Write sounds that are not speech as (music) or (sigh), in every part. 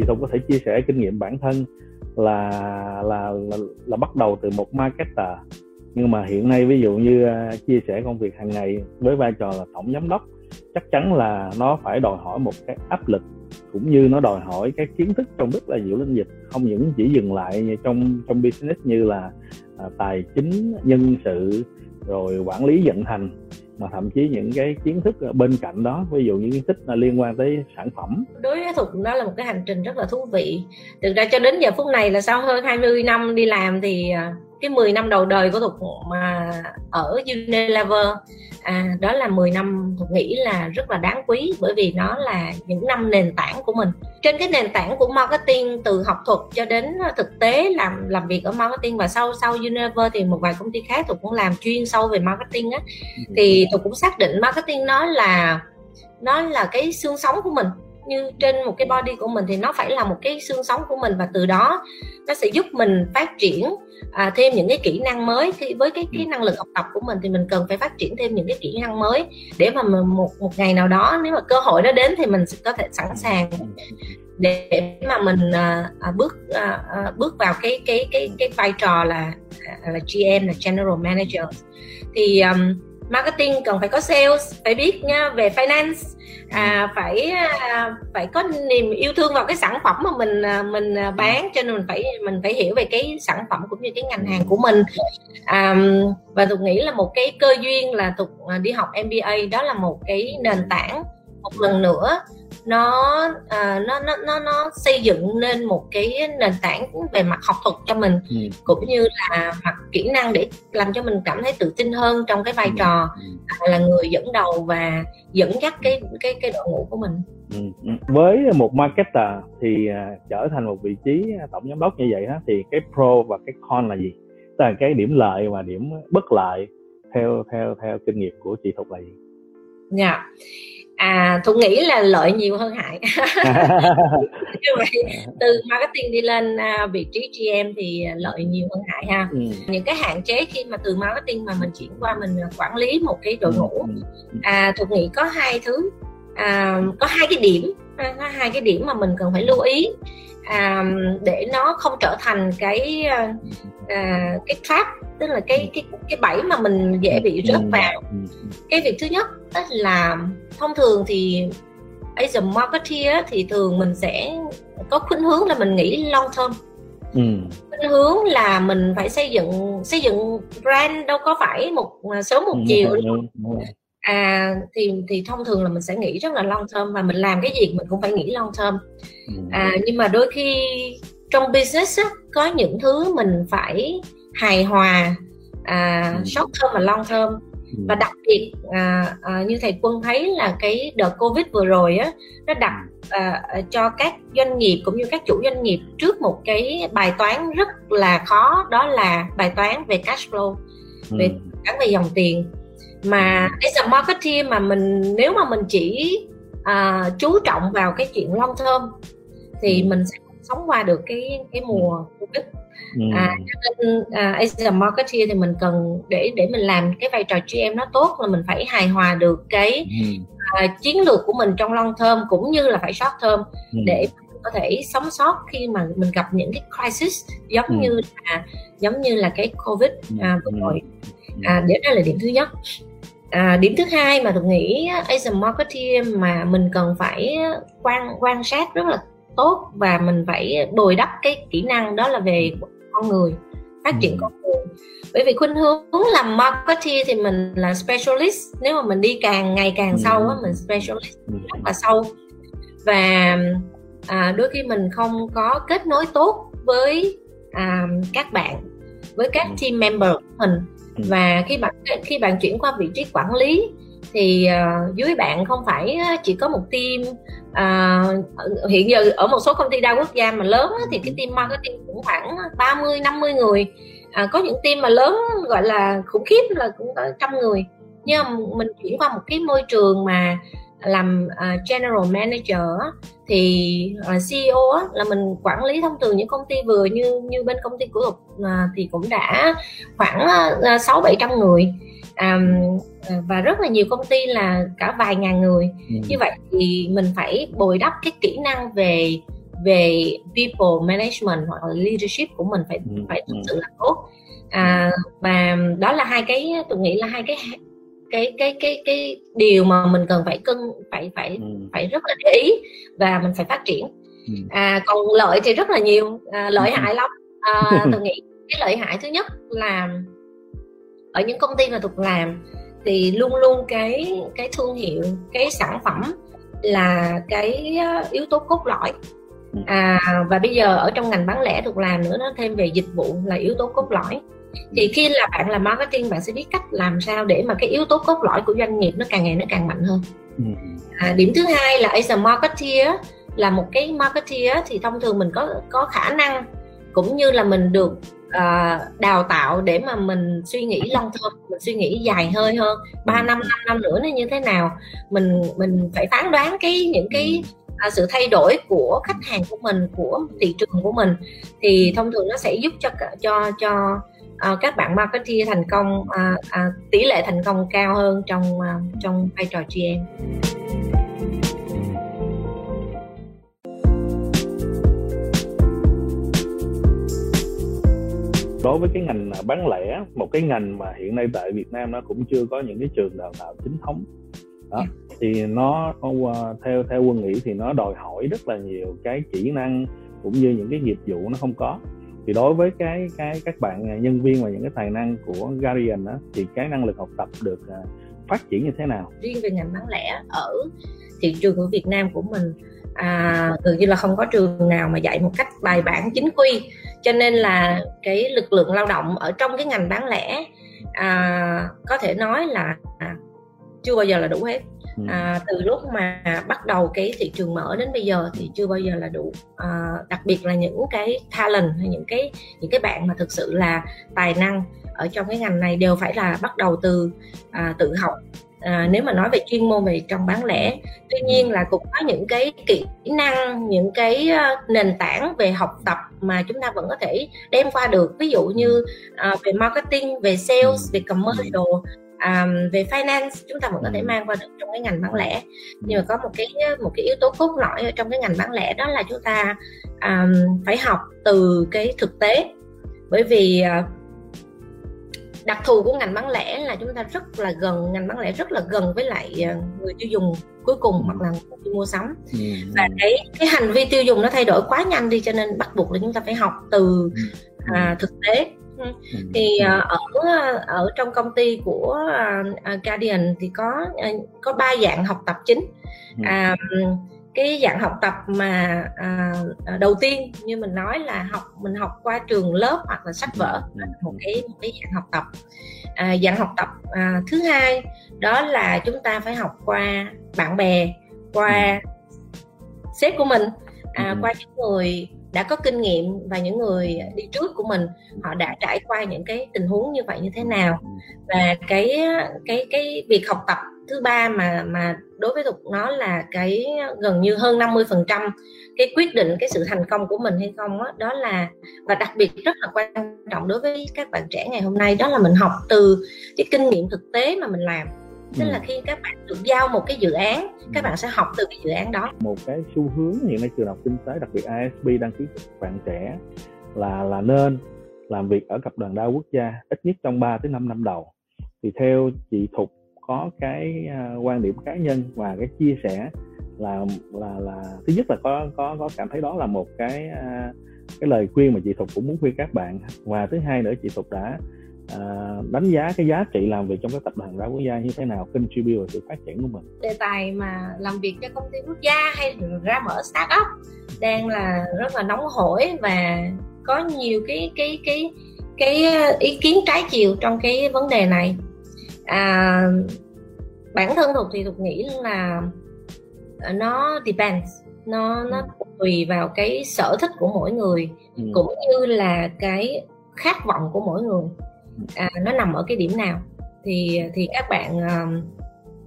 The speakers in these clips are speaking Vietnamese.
chị Thục có thể chia sẻ kinh nghiệm bản thân là là là, là bắt đầu từ một marketer. Nhưng mà hiện nay ví dụ như uh, chia sẻ công việc hàng ngày với vai trò là tổng giám đốc chắc chắn là nó phải đòi hỏi một cái áp lực cũng như nó đòi hỏi cái kiến thức trong rất là nhiều lĩnh vực không những chỉ dừng lại trong trong business như là à, tài chính nhân sự rồi quản lý vận hành mà thậm chí những cái kiến thức bên cạnh đó, ví dụ những kiến thức liên quan tới sản phẩm. Đối với thục đó là một cái hành trình rất là thú vị. Thực ra cho đến giờ phút này là sau hơn 20 năm đi làm thì à, cái 10 năm đầu đời của Thục mà ở Unilever. À, đó là 10 năm Thục nghĩ là rất là đáng quý bởi vì nó là những năm nền tảng của mình. Trên cái nền tảng của marketing từ học thuật cho đến thực tế làm làm việc ở marketing và sau sau Unilever thì một vài công ty khác Thục cũng làm chuyên sâu về marketing á. Thì Thục cũng xác định marketing nó là nó là cái xương sống của mình như trên một cái body của mình thì nó phải là một cái xương sống của mình và từ đó nó sẽ giúp mình phát triển à, thêm những cái kỹ năng mới. Thì với cái cái năng lực học tập của mình thì mình cần phải phát triển thêm những cái kỹ năng mới để mà một một ngày nào đó nếu mà cơ hội nó đến thì mình sẽ có thể sẵn sàng để mà mình à, à, bước à, à, bước vào cái cái cái cái vai trò là là GM là General Manager. Thì um, marketing cần phải có sales phải biết nha về finance. À, phải à, phải có niềm yêu thương vào cái sản phẩm mà mình à, mình à, bán. Cho nên mình phải mình phải hiểu về cái sản phẩm cũng như cái ngành hàng của mình. À, và tôi nghĩ là một cái cơ duyên là tục đi học MBA đó là một cái nền tảng một lần nữa nó à, nó nó nó nó xây dựng nên một cái nền tảng về mặt học thuật cho mình ừ. cũng như là mặt kỹ năng để làm cho mình cảm thấy tự tin hơn trong cái vai ừ. trò ừ. là người dẫn đầu và dẫn dắt cái cái cái đội ngũ của mình ừ. ừ. với một marketer thì uh, trở thành một vị trí tổng giám đốc như vậy đó thì cái pro và cái con là gì tức là cái điểm lợi và điểm bất lợi theo theo theo kinh nghiệm của chị Thục là gì? Dạ. Yeah à thu nghĩ là lợi nhiều hơn hại (laughs) như vậy từ marketing đi lên uh, vị trí GM thì lợi nhiều hơn hại ha ừ. những cái hạn chế khi mà từ marketing mà mình chuyển qua mình quản lý một cái đội ngũ ừ, ừ, ừ. à thu nghĩ có hai thứ à, có hai cái điểm có hai cái điểm mà mình cần phải lưu ý à, để nó không trở thành cái à, cái trap tức là cái cái cái bẫy mà mình dễ bị rớt vào. cái việc thứ nhất là thông thường thì as a marketer thì thường mình sẽ có khuynh hướng là mình nghĩ long term. Ừ. khuynh hướng là mình phải xây dựng xây dựng brand đâu có phải một à, sớm một ừ, chiều đúng, à thì thì thông thường là mình sẽ nghĩ rất là long term và mình làm cái gì mình cũng phải nghĩ long term. Ừ. à nhưng mà đôi khi trong business á, có những thứ mình phải hài hòa à, ừ. short term và long term. Ừ. và đặc biệt à, à, như thầy quân thấy là cái đợt covid vừa rồi á nó đặt à, cho các doanh nghiệp cũng như các chủ doanh nghiệp trước một cái bài toán rất là khó đó là bài toán về cash flow về toán về dòng tiền. Mà as a marketer mà mình nếu mà mình chỉ à, chú trọng vào cái chuyện long term thì mình sẽ sống qua được cái cái mùa covid ừ. à nên à, as a marketer thì mình cần để để mình làm cái vai trò GM nó tốt là mình phải hài hòa được cái ừ. à, chiến lược của mình trong long term cũng như là phải short term ừ. để có thể sống sót khi mà mình gặp những cái crisis giống ừ. như là giống như là cái covid à, vừa rồi à, để đó là điểm thứ nhất à, điểm thứ hai mà tôi nghĩ as a marketer mà mình cần phải quan quan sát rất là tốt và mình phải bồi đắp cái kỹ năng đó là về con người phát triển con người. Bởi vì khuynh hướng làm marketing thì mình là specialist. Nếu mà mình đi càng ngày càng sâu á mình specialist rất là sâu. Và à, đôi khi mình không có kết nối tốt với à, các bạn với các team member của mình. Và khi bạn khi bạn chuyển qua vị trí quản lý thì uh, dưới bạn không phải chỉ có một team à, hiện giờ ở một số công ty đa quốc gia mà lớn thì cái team marketing cũng khoảng 30 50 người. À, có những team mà lớn gọi là khủng khiếp là cũng có trăm người. Nhưng mà mình chuyển qua một cái môi trường mà làm uh, general manager thì uh, CEO á, là mình quản lý thông thường những công ty vừa như như bên công ty của Lục uh, thì cũng đã khoảng sáu bảy trăm người um, và rất là nhiều công ty là cả vài ngàn người ừ. như vậy thì mình phải bồi đắp cái kỹ năng về về people management hoặc là leadership của mình phải ừ. phải thực sự là tốt à, và đó là hai cái tôi nghĩ là hai cái cái cái cái cái điều mà mình cần phải cân phải phải ừ. phải rất là để ý và mình phải phát triển ừ. à, còn lợi thì rất là nhiều à, lợi hại lắm à, (laughs) tôi nghĩ cái lợi hại thứ nhất là ở những công ty mà tục làm thì luôn luôn cái cái thương hiệu cái sản phẩm là cái yếu tố cốt lõi ừ. à, và bây giờ ở trong ngành bán lẻ thuộc làm nữa nó thêm về dịch vụ là yếu tố cốt lõi thì khi là bạn làm marketing bạn sẽ biết cách làm sao để mà cái yếu tố cốt lõi của doanh nghiệp nó càng ngày nó càng mạnh hơn. Ừ. à, điểm thứ hai là as a marketeer là một cái marketeer thì thông thường mình có có khả năng cũng như là mình được uh, đào tạo để mà mình suy nghĩ long term mình suy nghĩ dài hơi hơn. 3 năm 5 năm nữa nó như thế nào mình mình phải phán đoán cái những cái À, sự thay đổi của khách hàng của mình của thị trường của mình thì thông thường nó sẽ giúp cho cho cho uh, các bạn marketing thành công uh, uh, tỷ lệ thành công cao hơn trong uh, trong vai trò GM. đối với cái ngành bán lẻ một cái ngành mà hiện nay tại Việt Nam nó cũng chưa có những cái trường đào tạo chính thống đó thì nó theo theo quân nghĩ thì nó đòi hỏi rất là nhiều cái kỹ năng cũng như những cái nghiệp vụ nó không có. Thì đối với cái cái các bạn nhân viên và những cái tài năng của Guardian đó thì cái năng lực học tập được uh, phát triển như thế nào? Riêng về ngành bán lẻ ở thị trường của Việt Nam của mình à, gần như là không có trường nào mà dạy một cách bài bản chính quy. Cho nên là cái lực lượng lao động ở trong cái ngành bán lẻ à, có thể nói là à, chưa bao giờ là đủ hết. Ừ. à, từ lúc mà bắt đầu cái thị trường mở đến bây giờ thì chưa bao giờ là đủ. À, đặc biệt là những cái talent hay những cái những cái bạn mà thực sự là tài năng ở trong cái ngành này đều phải là bắt đầu từ à, tự học. À, nếu mà nói về chuyên môn về trong bán lẻ tuy nhiên là cũng có những cái kỹ năng những cái nền tảng về học tập mà chúng ta vẫn có thể đem qua được. Ví dụ như à, về marketing về sales về commercial um, về finance chúng ta vẫn có thể mang qua được trong cái ngành bán lẻ. Nhưng mà có một cái một cái yếu tố cốt lõi ở trong cái ngành bán lẻ đó là chúng ta um, phải học từ cái thực tế. Bởi vì uh, đặc thù của ngành bán lẻ là chúng ta rất là gần ngành bán lẻ rất là gần với lại người tiêu dùng cuối cùng hoặc là người mua sắm. Ừ. và cái cái hành vi tiêu dùng nó thay đổi quá nhanh đi cho nên bắt buộc là chúng ta phải học từ à, thực tế. Ừ. thì uh, ở ở trong công ty của uh, Guardian thì có có ba dạng học tập chính. À, cái dạng học tập mà à, đầu tiên như mình nói là học mình học qua trường lớp hoặc là sách vở một cái một cái dạng học tập. À, dạng học tập à, thứ hai đó là chúng ta phải học qua bạn bè qua sếp của mình à, qua những người đã có kinh nghiệm và những người đi trước của mình họ đã trải qua những cái tình huống như vậy như thế nào? Và cái cái cái việc học tập thứ ba mà mà đối với tục nó là cái gần như hơn 50 phần trăm cái quyết định cái sự thành công của mình hay không đó, đó là và đặc biệt rất là quan trọng đối với các bạn trẻ ngày hôm nay đó là mình học từ cái kinh nghiệm thực tế mà mình làm tức ừ. là khi các bạn được giao một cái dự án các bạn sẽ học từ cái dự án đó. Một cái xu hướng hiện nay trường học kinh tế đặc biệt ISB đang khuyến khích bạn trẻ là là nên làm việc ở tập đoàn đa quốc gia ít nhất trong 3 tới 5 năm đầu. Thì theo chị Thục có cái uh, quan điểm cá nhân và cái chia sẻ là là là thứ nhất là có có có cảm thấy đó là một cái uh, cái lời khuyên mà chị Thục cũng muốn khuyên các bạn. Và thứ hai nữa chị Thục đã À, đánh giá cái giá trị làm việc trong các tập đoàn đa quốc gia như thế nào contribute vào sự phát triển của mình? Đề tài mà làm việc cho công ty quốc gia hay ra mở startup đang là rất là nóng hổi và có nhiều cái cái cái cái ý kiến trái chiều trong cái vấn đề này. À, bản thân thuộc thì thuộc nghĩ là nó depends nó nó tùy vào cái sở thích của mỗi người ừ. cũng như là cái khát vọng của mỗi người à, nó nằm ở cái điểm nào? Thì thì các bạn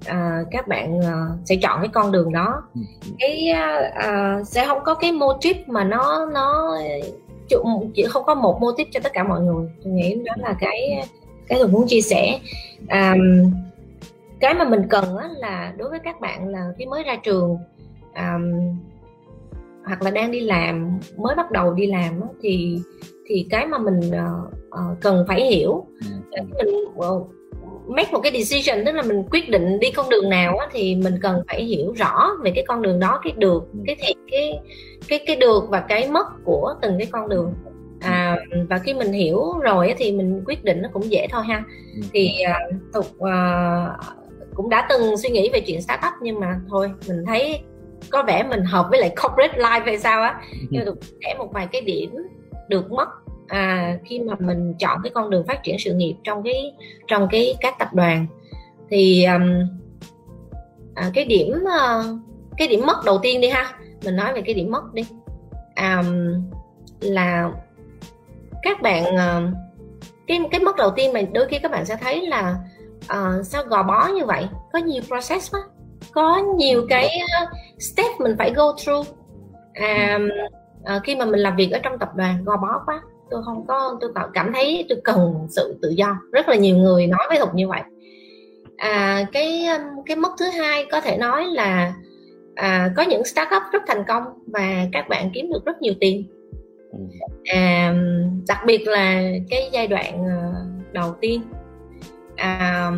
uh, các bạn uh, sẽ chọn cái con đường đó. Ừ. cái uh, sẽ không có cái motive mà nó nó chỉ không có một motive cho tất cả mọi người. Tôi nghĩ đó là cái cái tôi muốn chia sẻ. Um, cái mà mình cần á, là đối với các bạn là khi mới ra trường um, hoặc là đang đi làm mới bắt đầu đi làm thì thì cái mà mình uh, cần phải hiểu ừ. mình uh, make một cái decision tức là mình quyết định đi con đường nào á, thì mình cần phải hiểu rõ về cái con đường đó cái được ừ. cái thiệt cái cái cái được và cái mất của từng cái con đường à, và khi mình hiểu rồi thì mình quyết định nó cũng dễ thôi ha ừ. thì uh, tục uh, cũng đã từng suy nghĩ về chuyện startup nhưng mà thôi mình thấy có vẻ mình hợp với lại corporate life hay sao á. Nhưng mà để một vài cái điểm được mất à, khi mà mình chọn cái con đường phát triển sự nghiệp trong cái trong cái các tập đoàn. Thì um, à, cái điểm uh, cái điểm mất đầu tiên đi ha. Mình nói về cái điểm mất đi. Um, là các bạn uh, cái cái mất đầu tiên mà đôi khi các bạn sẽ thấy là uh, sao gò bó như vậy? Có nhiều process quá có nhiều cái uh, step mình phải go through. À, uh, khi mà mình làm việc ở trong tập đoàn gò bó quá tôi không có tôi cảm thấy tôi cần sự tự do. Rất là nhiều người nói với thục như vậy. À, cái cái mất thứ hai có thể nói là à, có những startup rất thành công và các bạn kiếm được rất nhiều tiền. Ừ. à, đặc biệt là cái giai đoạn đầu tiên. À,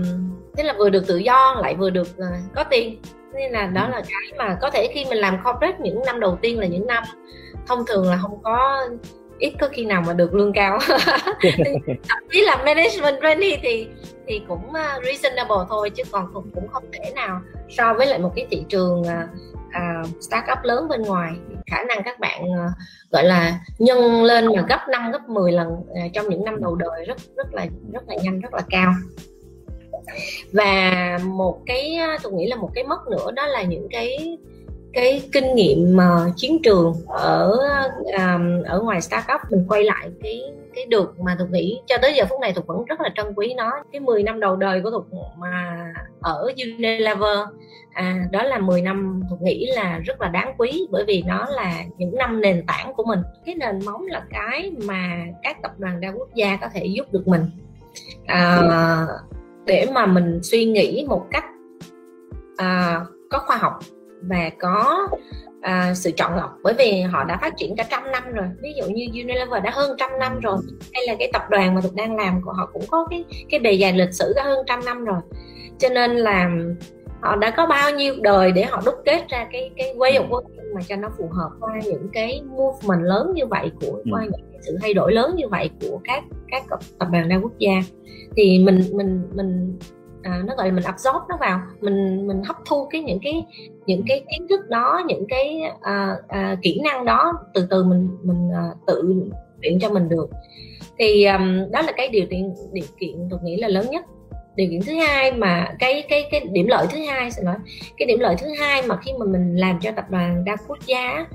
tức là vừa được tự do lại vừa được uh, có tiền. Nên là đó ừ. là cái mà có thể khi mình làm corporate những năm đầu tiên là những năm thông thường là không có ít có khi nào mà được lương cao. (laughs) Thậm chí là management trainee thì thì cũng uh, reasonable thôi chứ còn cũng, cũng không thể nào so với lại một cái thị trường uh, startup lớn bên ngoài. Khả năng các bạn uh, gọi là nhân lên mà gấp 5 gấp 10 lần uh, trong những năm đầu đời rất rất là rất là nhanh rất là cao và một cái à, tôi nghĩ là một cái mất nữa đó là những cái cái kinh nghiệm uh, chiến trường ở um, ở ngoài startup mình quay lại cái cái được mà tôi nghĩ. Cho tới giờ phút này tôi vẫn rất là trân quý nó. Cái 10 năm đầu đời của tôi mà ở Unilever à, đó là 10 năm tôi nghĩ là rất là đáng quý bởi vì nó là những năm nền tảng của mình. Cái nền móng là cái mà các tập đoàn đa quốc gia có thể giúp được mình. À, để mà mình suy nghĩ một cách à, có khoa học và có à, sự chọn lọc. Bởi vì họ đã phát triển cả trăm năm rồi. Ví dụ như Unilever đã hơn trăm năm rồi. Hay là cái tập đoàn mà tôi đang làm của họ cũng có cái cái bề dày lịch sử đã hơn trăm năm rồi. Cho nên là họ đã có bao nhiêu đời để họ đúc kết ra cái cái way of working mà cho nó phù hợp qua những cái movement lớn như vậy của qua ừ. những cái sự thay đổi lớn như vậy của các các tập đoàn đa quốc gia. Thì mình mình mình à, nó gọi là mình absorb nó vào. Mình mình hấp thu cái những cái những cái kiến thức đó những cái à, à, kỹ năng đó từ từ mình mình à, tự luyện cho mình được. Thì um, đó là cái điều kiện điều kiện tôi nghĩ là lớn nhất điều kiện thứ hai mà cái cái cái điểm lợi thứ hai sẽ nói cái điểm lợi thứ hai mà khi mà mình làm cho tập đoàn đa quốc gia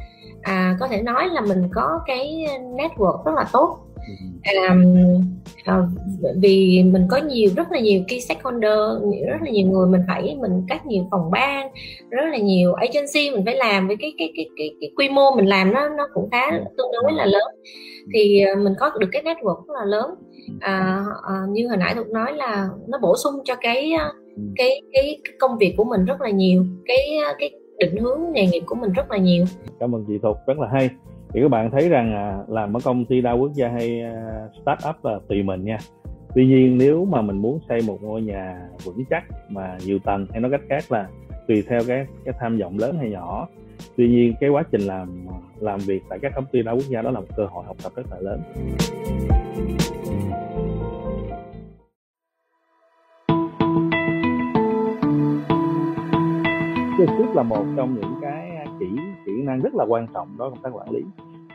à, có thể nói là mình có cái network rất là tốt à, à, vì mình có nhiều rất là nhiều key stakeholder rất là nhiều người mình phải mình các nhiều phòng ban rất là nhiều agency mình phải làm với cái cái cái cái, cái quy mô mình làm nó nó cũng khá tương đối là lớn. Thì à, mình có được cái network rất là lớn. À, à, như hồi nãy tôi nói là nó bổ sung cho cái cái cái công việc của mình rất là nhiều cái cái định hướng nghề nghiệp của mình rất là nhiều. Cảm ơn chị Thục rất là hay thì các bạn thấy rằng à, làm ở công ty đa quốc gia hay à, start up là tùy mình nha. Tuy nhiên nếu mà mình muốn xây một ngôi nhà vững chắc mà nhiều tầng hay nói cách khác là tùy theo cái cái tham vọng lớn hay nhỏ. Tuy nhiên cái quá trình làm à, làm việc tại các công ty đa quốc gia đó là một cơ hội học tập rất là lớn. Trước là một trong những cái kỹ kỹ năng rất là quan trọng đó công tác quản lý.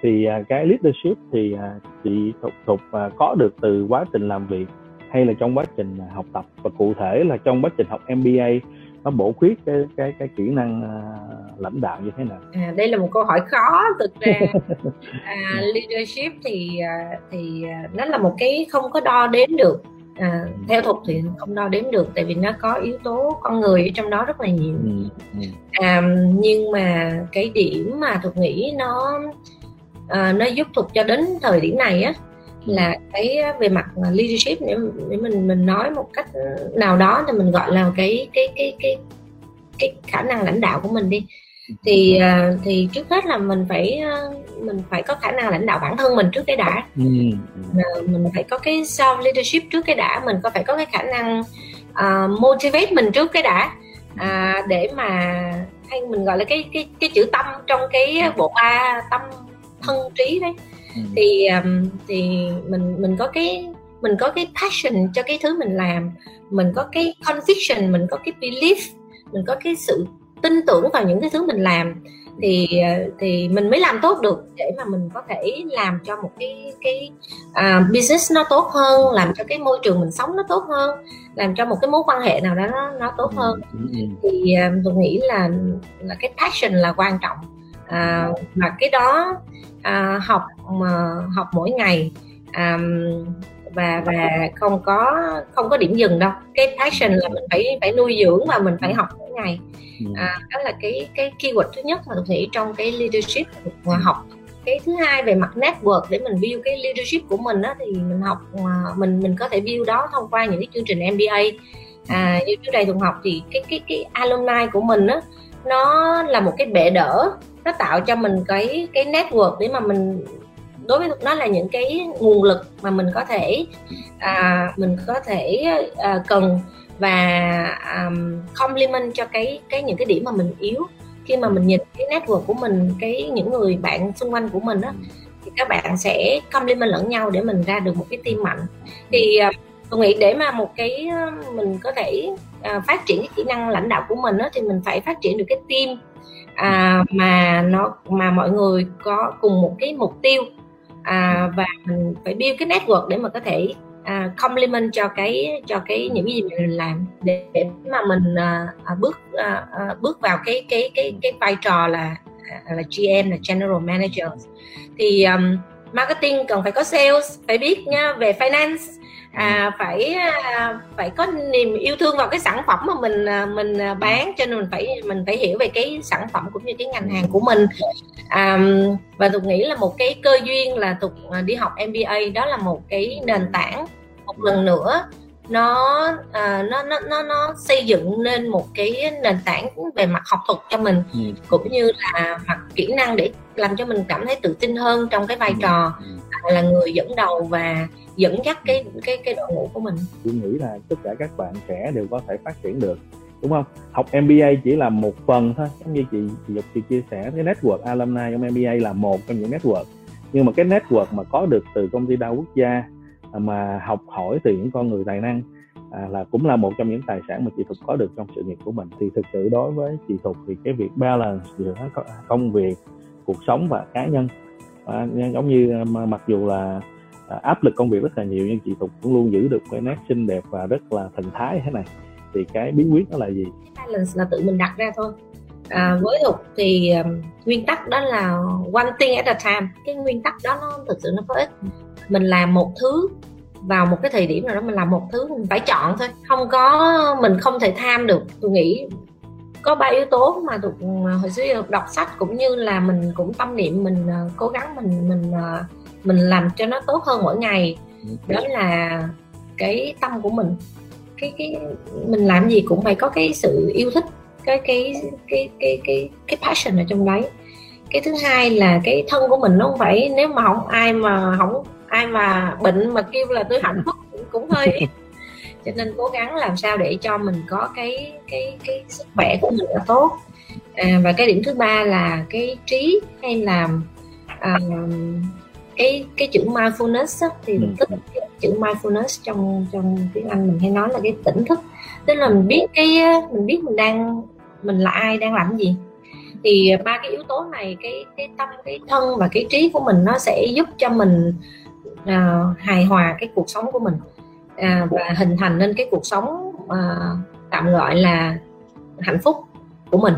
Thì à, cái leadership thì à, chị thục thục à, có được từ quá trình làm việc hay là trong quá trình học tập? Và cụ thể là trong quá trình học MBA nó bổ khuyết cái cái cái kỹ năng lãnh đạo như thế nào? À, đây là một câu hỏi khó thực ra. (laughs) À, leadership thì thì nó là một cái không có đo đếm được à, ừ. theo thuật thì không đo đếm được tại vì nó có yếu tố con người ở trong đó rất là nhiều ừ, ừ. à, nhưng mà cái điểm mà thuật nghĩ nó à, nó giúp thuật cho đến thời điểm này á là cái về mặt leadership để, để mình mình nói một cách nào đó thì mình gọi là cái cái cái cái cái khả năng lãnh đạo của mình đi thì uh, thì trước hết là mình phải uh, mình phải có khả năng lãnh đạo bản thân mình trước cái đã. Ừ. uh, mình phải có cái self leadership trước cái đã mình có phải có cái khả năng uh, motivate mình trước cái đã. Uh, để mà hay mình gọi là cái cái cái chữ tâm trong cái bộ ba tâm thân trí đấy. Ừ. thì um, thì mình mình có cái mình có cái passion cho cái thứ mình làm. Mình có cái conviction mình có cái belief mình có cái sự tin tưởng vào những cái thứ mình làm thì thì mình mới làm tốt được để mà mình có thể làm cho một cái cái uh, business nó tốt hơn làm cho cái môi trường mình sống nó tốt hơn làm cho một cái mối quan hệ nào đó nó nó tốt hơn. thì uh, tôi nghĩ là là cái passion là quan trọng. Uh, mà cái đó uh, học mà học mỗi ngày um, và và không có không có điểm dừng đâu. Cái passion là mình phải phải nuôi dưỡng và mình phải học mỗi ngày. Ừ. à, đó là cái cái keyword thứ nhất mà tôi nghĩ trong cái leadership mà học. Cái thứ hai về mặt network để mình view cái leadership của mình đó thì mình học mình mình có thể view đó thông qua những cái chương trình MBA à, như trước đây thường học thì cái cái cái alumni của mình đó nó là một cái bệ đỡ. Nó tạo cho mình cái cái network để mà mình đối với nó là những cái nguồn lực mà mình có thể à, mình có thể à, cần và um, compliment cho cái cái những cái điểm mà mình yếu. Khi mà mình nhìn cái network của mình cái những người bạn xung quanh của mình đó thì các bạn sẽ compliment lẫn nhau để mình ra được một cái team mạnh. Thì uh, tôi nghĩ để mà một cái à, mình có thể uh, phát triển cái kỹ năng lãnh đạo của mình đó, thì mình phải phát triển được cái team à, mà nó mà mọi người có cùng một cái mục tiêu à, và mình phải build cái network để mà có thể à, compliment cho cái cho cái những gì mình làm. Để, để mà mình à, à, bước à, à, bước vào cái cái cái cái vai trò là à, là GM là General Manager. Thì um, marketing cần phải có sales phải biết nha về finance à, phải à, phải có niềm yêu thương vào cái sản phẩm mà mình à, mình à, bán cho nên mình phải mình phải hiểu về cái sản phẩm cũng như cái ngành hàng của mình à, và tôi nghĩ là một cái cơ duyên là tục đi học MBA đó là một cái nền tảng một lần nữa nó à, nó nó nó nó xây dựng nên một cái nền tảng về mặt học thuật cho mình ừ. cũng như là mặt kỹ năng để làm cho mình cảm thấy tự tin hơn trong cái vai ừ. trò ừ. là người dẫn đầu và dẫn dắt cái cái cái đội ngũ của mình? Tôi nghĩ là tất cả các bạn trẻ đều có thể phát triển được đúng không? Học MBA chỉ là một phần thôi. Giống như chị chị Dục chị chia sẻ cái network alumni trong MBA là một trong những network. Nhưng mà cái network mà có được từ công ty đa quốc gia à, mà học hỏi từ những con người tài năng à, là cũng là một trong những tài sản mà chị Thục có được trong sự nghiệp của mình. Thì thực sự đối với chị Thục thì cái việc balance giữa công việc cuộc sống và cá nhân à, giống như à, mặc dù là à, áp lực công việc rất là nhiều nhưng chị tục cũng luôn giữ được cái nét xinh đẹp và rất là thần thái thế này. Thì cái bí quyết đó là gì? Balance là tự mình đặt ra thôi. À, với tục thì um, nguyên tắc đó là one thing at a time. Cái nguyên tắc đó nó thực sự nó có ích. Mình làm một thứ vào một cái thời điểm nào đó mình làm một thứ mình phải chọn thôi. Không có mình không thể tham được. Tôi nghĩ có ba yếu tố mà tôi à, hồi xưa đọc sách cũng như là mình cũng tâm niệm mình uh, cố gắng mình mình uh, mình làm cho nó tốt hơn mỗi ngày. Đó là cái tâm của mình. Cái cái mình làm gì cũng phải có cái sự yêu thích cái cái cái cái cái cái passion ở trong đấy. Cái thứ hai là cái thân của mình nó không phải nếu mà không ai mà không ai mà bệnh mà kêu là tôi hạnh phúc cũng, cũng hơi ít. (laughs) Cho nên cố gắng làm sao để cho mình có cái cái cái sức khỏe của mình là tốt. À, và cái điểm thứ ba là cái trí hay là à, cái cái chữ mindfulness á, thì mình ừ. thích cái chữ mindfulness trong trong tiếng Anh mình hay nói là cái tỉnh thức. Tức là mình biết cái mình biết mình đang mình là ai đang làm gì. Thì ba cái yếu tố này cái cái tâm cái thân và cái trí của mình nó sẽ giúp cho mình uh, hài hòa cái cuộc sống của mình. Uh, và hình thành nên cái cuộc sống uh, tạm gọi là hạnh phúc của mình